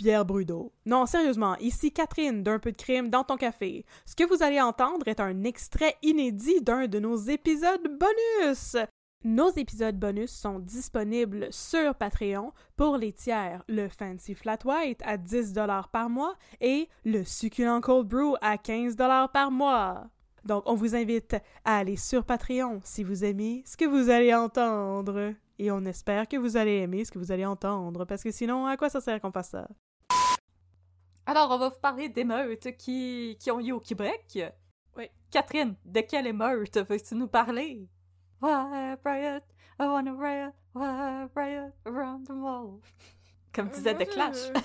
Pierre Brudeau. Non, sérieusement, ici Catherine d'un peu de crime dans ton café. Ce que vous allez entendre est un extrait inédit d'un de nos épisodes bonus. Nos épisodes bonus sont disponibles sur Patreon pour les tiers, le Fancy Flat White à 10$ par mois et le Succulent Cold Brew à 15$ par mois. Donc, on vous invite à aller sur Patreon si vous aimez ce que vous allez entendre. Et on espère que vous allez aimer ce que vous allez entendre, parce que sinon, à quoi ça sert qu'on fasse ça? Alors, on va vous parler d'émeutes qui, qui ont eu au Québec. Oui. Catherine, de quelle émeute veux-tu nous parler? Why, riot, I wanna riot, why, riot, around the world. Comme disait Moi, The Clash.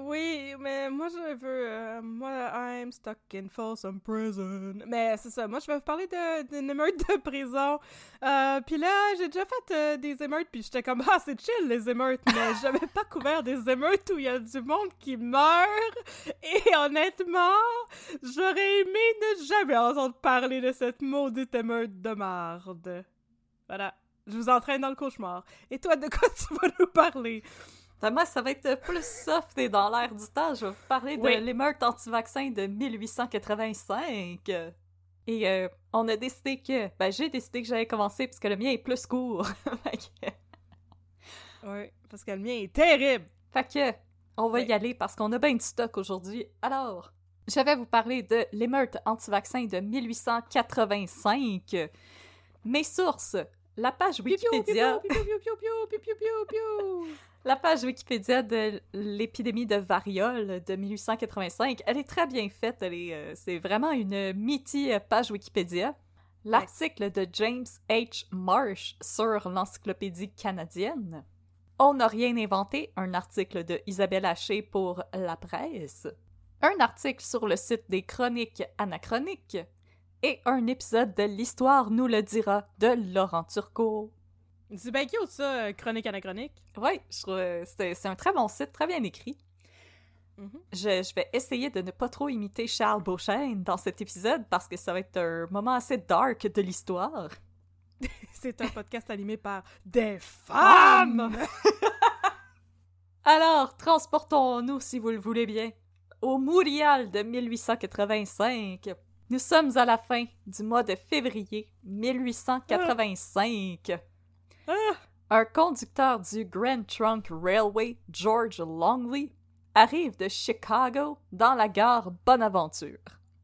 Oui, mais moi je veux. euh, moi, I'm stuck in Folsom Prison. Mais c'est ça, moi je vais vous parler d'une émeute de prison. Euh, puis là, j'ai déjà fait euh, des émeutes, puis j'étais comme, ah, c'est chill les émeutes, mais j'avais pas couvert des émeutes où il y a du monde qui meurt. Et honnêtement, j'aurais aimé ne jamais entendre parler de cette maudite émeute de marde. Voilà. Je vous entraîne dans le cauchemar. Et toi, de quoi tu vas nous parler? Moi, ça va être plus soft et dans l'air du temps. Je vais vous parler de Oui. l'émeute anti-vaccin de 1885. Et euh, on a décidé que... Ben, j'ai décidé que j'allais commencer puisque le mien est plus court. Oui, parce que le mien est terrible. Fait que, on va y aller parce qu'on a bien du stock aujourd'hui. Alors, je vais vous parler de l'émeute anti-vaccin de 1885. Mes sources, la page Wikipédia. la page Wikipédia de l'épidémie de variole de 1885, elle est très bien faite. Euh, c'est vraiment une meaty euh, page Wikipédia. L'article de James H. Marsh sur l'encyclopédie canadienne. On n'a rien inventé, un article de Isabelle Haché pour La Presse. Un article sur le site des chroniques anachroniques et un épisode de L'Histoire nous le dira de Laurent Turcot. C'est bien cute, ça, euh, chronique anachronique. Oui, euh, c'est c'est un très bon site, très bien écrit. Mhm. je, je vais essayer de ne pas trop imiter Charles Beauchesne dans cet épisode parce que ça va être un moment assez dark de l'histoire. C'est un podcast animé par des femmes. Alors, transportons-nous, si vous le voulez bien, au Montréal de 1885. Nous sommes à la fin du mois de février 1885. Ah! Un conducteur du Grand Trunk Railway, George Longley, arrive de Chicago dans la gare Bonaventure.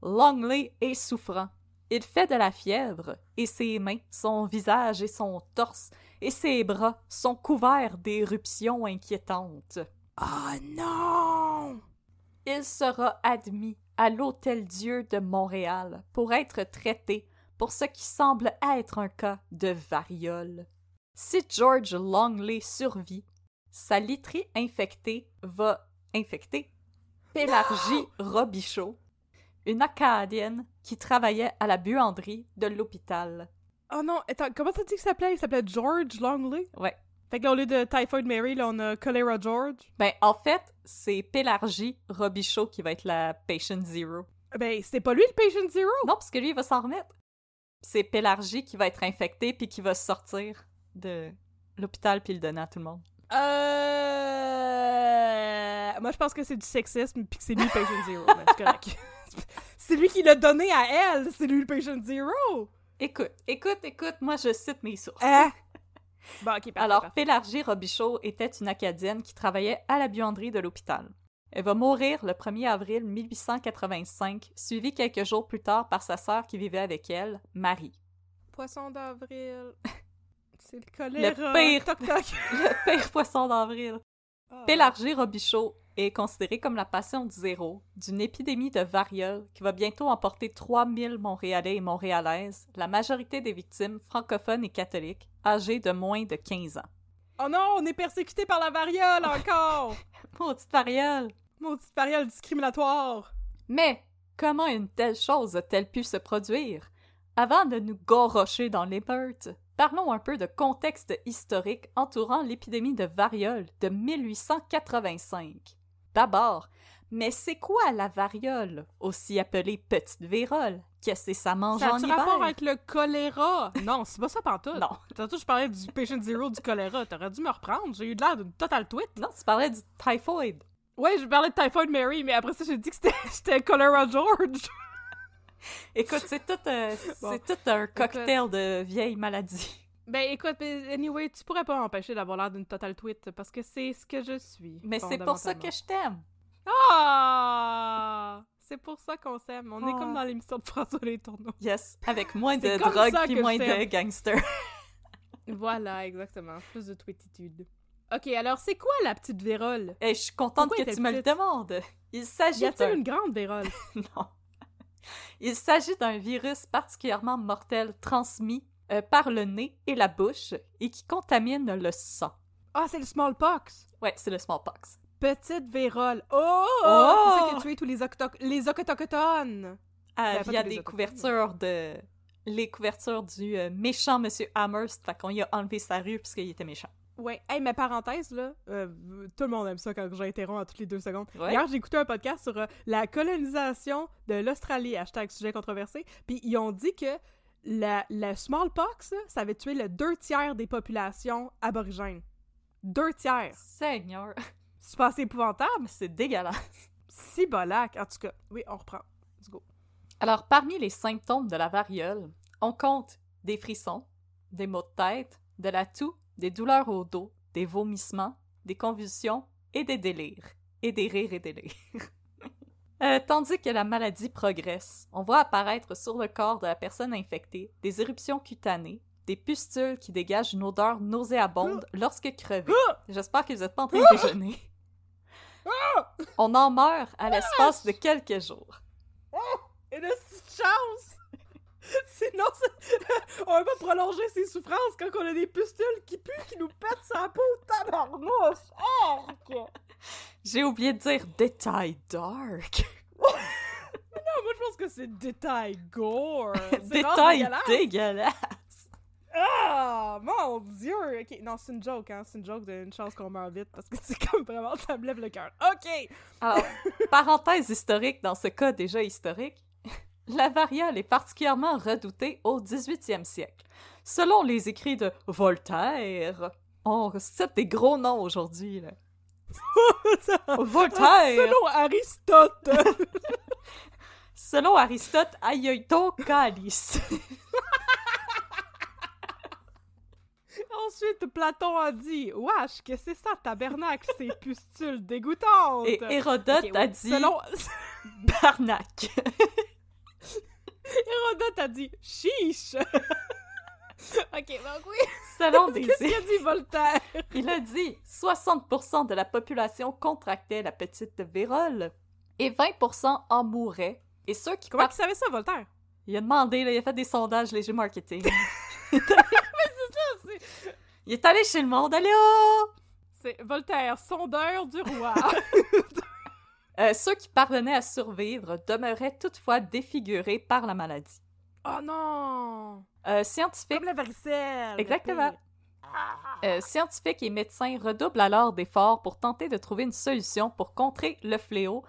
Longley est souffrant. Il fait de la fièvre, et ses mains, son visage et son torse, et ses bras sont couverts d'éruptions inquiétantes. Oh non! Il sera admis à l'Hôtel Dieu de Montréal pour être traité pour ce qui semble être un cas de variole. Si George Longley survit, sa literie infectée va infecter Pélargie Robichaud, une Acadienne qui travaillait à la buanderie de l'hôpital. Oh non, attends, comment t'as dit qu'il s'appelait? Il s'appelait George Longley? Ouais. Fait que là, au lieu de Typhoid Mary, là, on a Cholera George. Ben, en fait, c'est Pélargie Robichaud qui va être la patient zero. Ben, c'était pas lui le patient zero? Non, parce que lui, il va s'en remettre. C'est Pélargie qui va être infecté puis qui va sortir de l'hôpital puis le donner à tout le monde. Euh... Moi, je pense que c'est du sexisme puis que c'est lui le patient zero. c'est correct. c'est lui qui l'a donné à elle, c'est lui le patient zero! Écoute, écoute, écoute, moi je cite mes sources. Hein? Bon, ok, parfait, Alors, parfait. Pélargie Robichaud était une Acadienne qui travaillait à la buanderie de l'hôpital. Elle va mourir le 1er avril 1885, suivie quelques jours plus tard par sa sœur qui vivait avec elle, Marie. Poisson d'avril. C'est le choléra. Le pire. Toc, toc. Le pire poisson d'avril. Ah. Pélargie Robichaud est considérée comme la patient zéro d'une épidémie de variole qui va bientôt emporter 3000 Montréalais et Montréalaises, la majorité des victimes francophones et catholiques, âgées de moins de 15 ans. Oh non, on est persécuté par la variole encore! Maudite variole! Maudite variole discriminatoire! Mais comment une telle chose a-t-elle pu se produire? Avant de nous gorocher dans l'émeute, parlons un peu de contexte historique entourant l'épidémie de variole de 1885. D'abord, mais c'est quoi la variole, aussi appelée petite vérole? Qu'est-ce que ça mange Ça en a-tu hiver? rapport avec le choléra? Non, c'est pas ça pantoute. Non. Tantôt, je parlais du patient zero du choléra. T'aurais dû me reprendre. J'ai eu de l'air d'une totale tweet. Non, tu parlais du typhoid. Ouais, je parlais de Typhoid Mary, mais après ça, j'ai dit que c'était- Cholera George. Écoute, c'est tout, euh, Bon. tout un cocktail de vieilles maladies. Ben écoute, anyway, tu pourrais pas m'empêcher d'avoir l'air d'une totale tweet parce que c'est ce que je suis. Mais c'est pour ça que je t'aime. Ah! C'est pour ça qu'on s'aime. On est Ah. comme dans l'émission de François Les Tourneaux. Yes, avec moins de drogue puis que moins de t'aime. gangsters. Voilà, exactement. Plus de tweetitude. Ok, alors c'est quoi la petite vérole? Et je suis contente Pourquoi que tu me le demandes. Il Y s'agit a-t-il d'un... une grande vérole? Non. Il s'agit d'un virus particulièrement mortel transmis euh, par le nez et la bouche et qui contamine le sang. Ah, c'est le smallpox! Ouais, c'est le smallpox. Petite vérole. Oh! Oh! C'est ça qui a tué tous les, les autochtones! Ah, Ben, via des couvertures de... Les couvertures du euh, méchant Monsieur Amherst, fait qu'on y a enlevé sa rue puisqu'il était méchant. Ouais. Hey, mais parenthèse, là, euh, tout le monde aime ça quand j'interromps à toutes les deux secondes. Ouais. Hier, j'ai écouté un podcast sur euh, la colonisation de l'Australie, hashtag sujet controversé, puis ils ont dit que la, la smallpox, là, ça avait tué le deux tiers des populations aborigènes. Deux tiers. Seigneur, C'est pas assez épouvantable? c'est dégueulasse. Si bolac. En tout cas, oui, on reprend. Let's go. Alors, parmi les symptômes de la variole, on compte des frissons, des maux de tête, de la toux, des douleurs au dos, des vomissements, des convulsions et des délires. Et des rires et délires. Euh, tandis que la maladie progresse, on voit apparaître sur le corps de la personne infectée des éruptions cutanées, des pustules qui dégagent une odeur nauséabonde lorsque crevées. J'espère que vous n'êtes pas en train de déjeuner. On en meurt à l'espace de quelques jours. Et là, c'est une chance! Sinon, on va pas prolonger ses souffrances quand on a des pustules qui puent, qui nous pètent sa peau, tabarnouche! Arc! J'ai oublié de dire détail dark. Non, moi, je pense que c'est détail gore! Détail dégueulasse. dégueulasse. Ah, mon dieu! Ok, non, c'est une joke, hein. C'est une joke d'une chance qu'on meurt vite parce que c'est comme vraiment, ça me lève le cœur. Ok! Alors, parenthèse historique dans ce cas déjà historique, la variole est particulièrement redoutée au 18e siècle. Selon les écrits de Voltaire, on cite des gros noms aujourd'hui, là. Voltaire! Selon Aristote! Selon Aristote, Aioito Calis. Ensuite, Platon a dit Wesh, que c'est ça, tabernacle, ces pustules dégoûtantes! Et Hérodote a dit Selon. Barnac. Hérodote a dit chiche. ok, donc oui. Selon des Qu'est-ce qu'a dit Voltaire? Il a dit 60% de la population contractait la petite vérole et 20% en mouraient. Et ceux qui Comment ça, Voltaire? Il a demandé, là, il a fait des sondages léger marketing. c'est- il est allé chez le monde, allez oh! C'est Voltaire, sondeur du roi. Euh, ceux qui parvenaient à survivre demeuraient toutefois défigurés par la maladie. oh non! Euh, scientifiques, Comme la varicelle. Exactement. euh, scientifiques et médecins redoublent alors d'efforts pour tenter de trouver une solution pour contrer le fléau.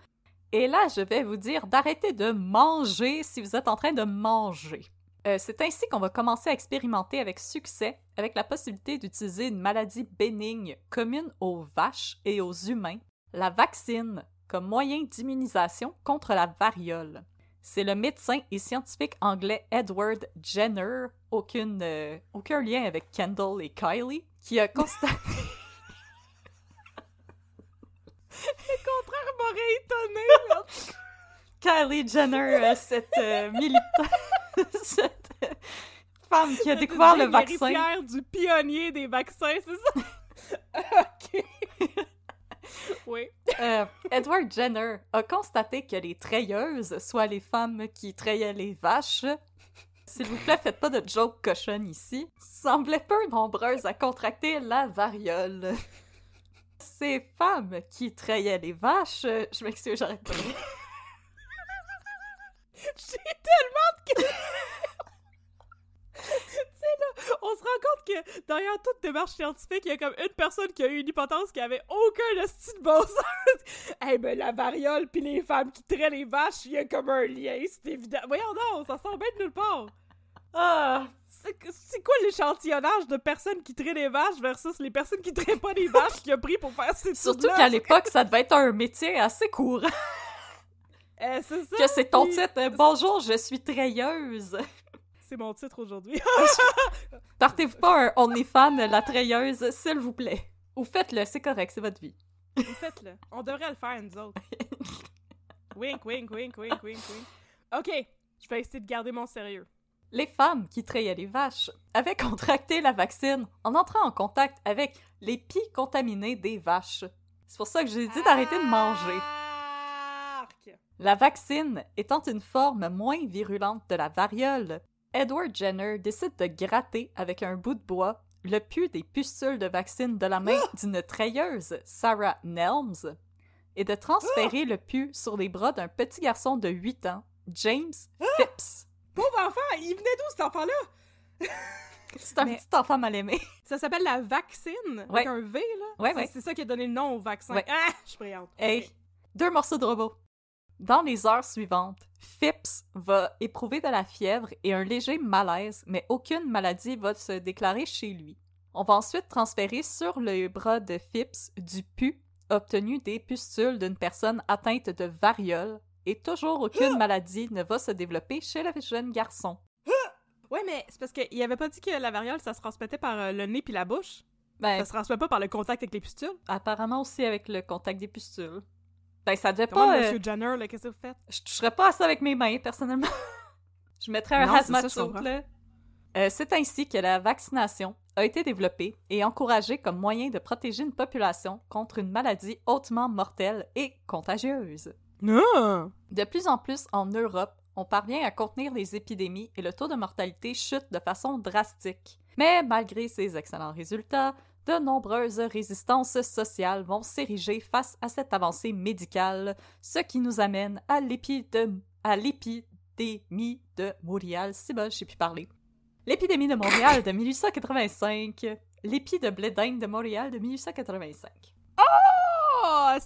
Et là, je vais vous dire d'arrêter de manger si vous êtes en train de manger. Euh, c'est ainsi qu'on va commencer à expérimenter avec succès avec la possibilité d'utiliser une maladie bénigne commune aux vaches et aux humains, la vaccine, comme moyen d'immunisation contre la variole. C'est le médecin et scientifique anglais Edward Jenner, euh, aucun lien avec Kendall et Kylie, qui a constaté... contraire m'aurait étonné. Kylie Jenner, euh, cette euh, militante, cette euh, femme qui a découvert le vaccin. Du pionnier des vaccins, c'est ça? ok. oui. Euh, Edward Jenner a constaté que les treilleuses, soit les femmes qui treillaient les vaches, s'il vous plaît, faites pas de joke cochonne ici, semblaient peu nombreuses à contracter la variole. Ces femmes qui treillaient les vaches, je m'excuse, j'arrête pas. J'ai tellement de questions. tu sais, là, on se rend compte que derrière toute démarche scientifique, il y a comme une personne qui a eu une hypothèse qui avait aucun esti de bon sens. Eh ben, la variole puis les femmes qui traient les vaches, il y a comme un lien, c'est évident. Voyons donc, ça sort bien de nulle part. Ah! C'est quoi l'échantillonnage de personnes qui traient les vaches versus les personnes qui traient pas les vaches qui a pris pour faire ces Surtout qu'à l'époque, ça devait être un métier assez courant. Euh, c'est ça. Que c'est ton puis titre. euh, Bonjour, je suis treilleuse. C'est mon titre aujourd'hui. Partez-vous pas un OnlyFans, la treilleuse, s'il vous plaît? Ou faites-le, c'est correct, c'est votre vie. Faites-le. On devrait le faire, nous autres. wink, wink, wink, wink, wink, wink. OK, je vais essayer de garder mon sérieux. Les femmes qui treillaient les vaches avaient contracté la vaccine en entrant en contact avec les pies contaminées des vaches. C'est pour ça que j'ai dit d'arrêter de manger. La vaccine étant une forme moins virulente de la variole, Edward Jenner décide de gratter avec un bout de bois le pu des pustules de vaccine de la main d'une treilleuse, Sarah Nelms, et de transférer le pu sur les bras d'un petit garçon de 8 ans, James Phipps. Pauvre enfant, il venait d'où cet enfant-là? C'est un Mais- petit enfant mal aimé. Ça s'appelle la vaccine, Ouais. avec un V, là? Ouais, C'est- ouais. C'est ça qui a donné le nom au vaccin. Ouais. Ah, je suis brillante. Hey, deux morceaux de robot. Dans les heures suivantes, Phipps va éprouver de la fièvre et un léger malaise, mais aucune maladie va se déclarer chez lui. On va ensuite transférer sur le bras de Phipps du pu obtenu des pustules d'une personne atteinte de variole, et toujours aucune maladie ne va se développer chez le jeune garçon. Ouais, mais c'est parce qu'il avait pas dit que la variole, ça se transmettait par euh, le nez puis la bouche? Ben, Ça se transmet pas par le contact avec les pustules? apparemment aussi avec le contact des pustules. Ben, ça devait Comment, pas... euh, Monsieur Jenner, là, qu'est-ce que vous faites? Je toucherais pas à ça avec mes mains, personnellement. je mettrais un Non, hazmat suit, là. Euh, c'est ainsi que la vaccination a été développée et encouragée comme moyen de protéger une population contre une maladie hautement mortelle et contagieuse. De plus en plus en Europe, on parvient à contenir les épidémies et le taux de mortalité chute de façon drastique. Mais malgré ces excellents résultats, de nombreuses résistances sociales vont s'ériger face à cette avancée médicale, ce qui nous amène à l'épidémie de Montréal. C'est bon, je sais plus parler. L'épidémie de Montréal de 1885. L'épi de blé d'Inde de Montréal de 1885. Oh!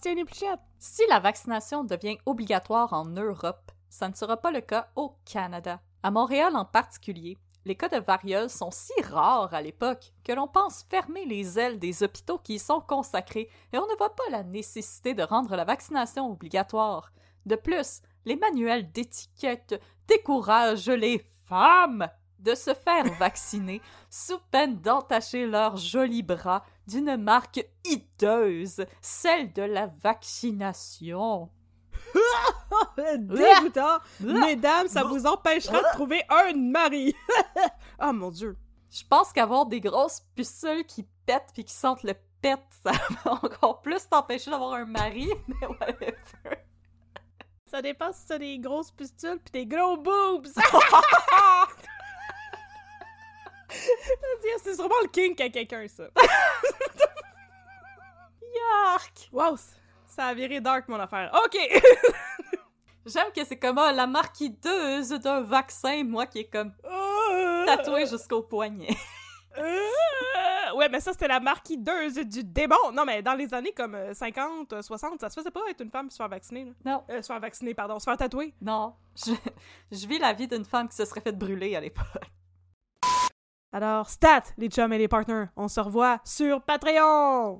Épluchette! Si la vaccination devient obligatoire en Europe, ça ne sera pas le cas au Canada. À Montréal en particulier, les cas de variole sont si rares à l'époque que l'on pense fermer les ailes des hôpitaux qui y sont consacrés et on ne voit pas la nécessité de rendre la vaccination obligatoire. De plus, les manuels d'étiquette découragent les femmes de se faire vacciner sous peine d'entacher leurs jolis bras d'une marque hideuse, celle de la vaccination. Dégoûtant! Mesdames, ça vous empêchera de trouver un mari! oh mon dieu! Je pense qu'avoir des grosses pustules qui pètent puis qui sentent le pète, ça va encore plus t'empêcher d'avoir un mari, mais whatever. Ça dépend si t'as des grosses pustules pis des gros boobs! C'est sûrement le kink à quelqu'un, ça. Yark! Wow, ça a viré dark, mon affaire. OK! J'aime que c'est comme ah, la marquideuse d'un vaccin, moi qui est comme tatouée jusqu'au poignet. Euh, ouais, mais ça, c'était la marquideuse du démon. Non, mais dans les années comme 50, 60, ça se faisait pas être une femme se faire vacciner. Là. Non. Euh, se faire vacciner, pardon, se faire tatouer. Non. Je, je vis la vie d'une femme qui se serait fait brûler à l'époque. Alors, stat, les chums et les partners, on se revoit sur Patreon!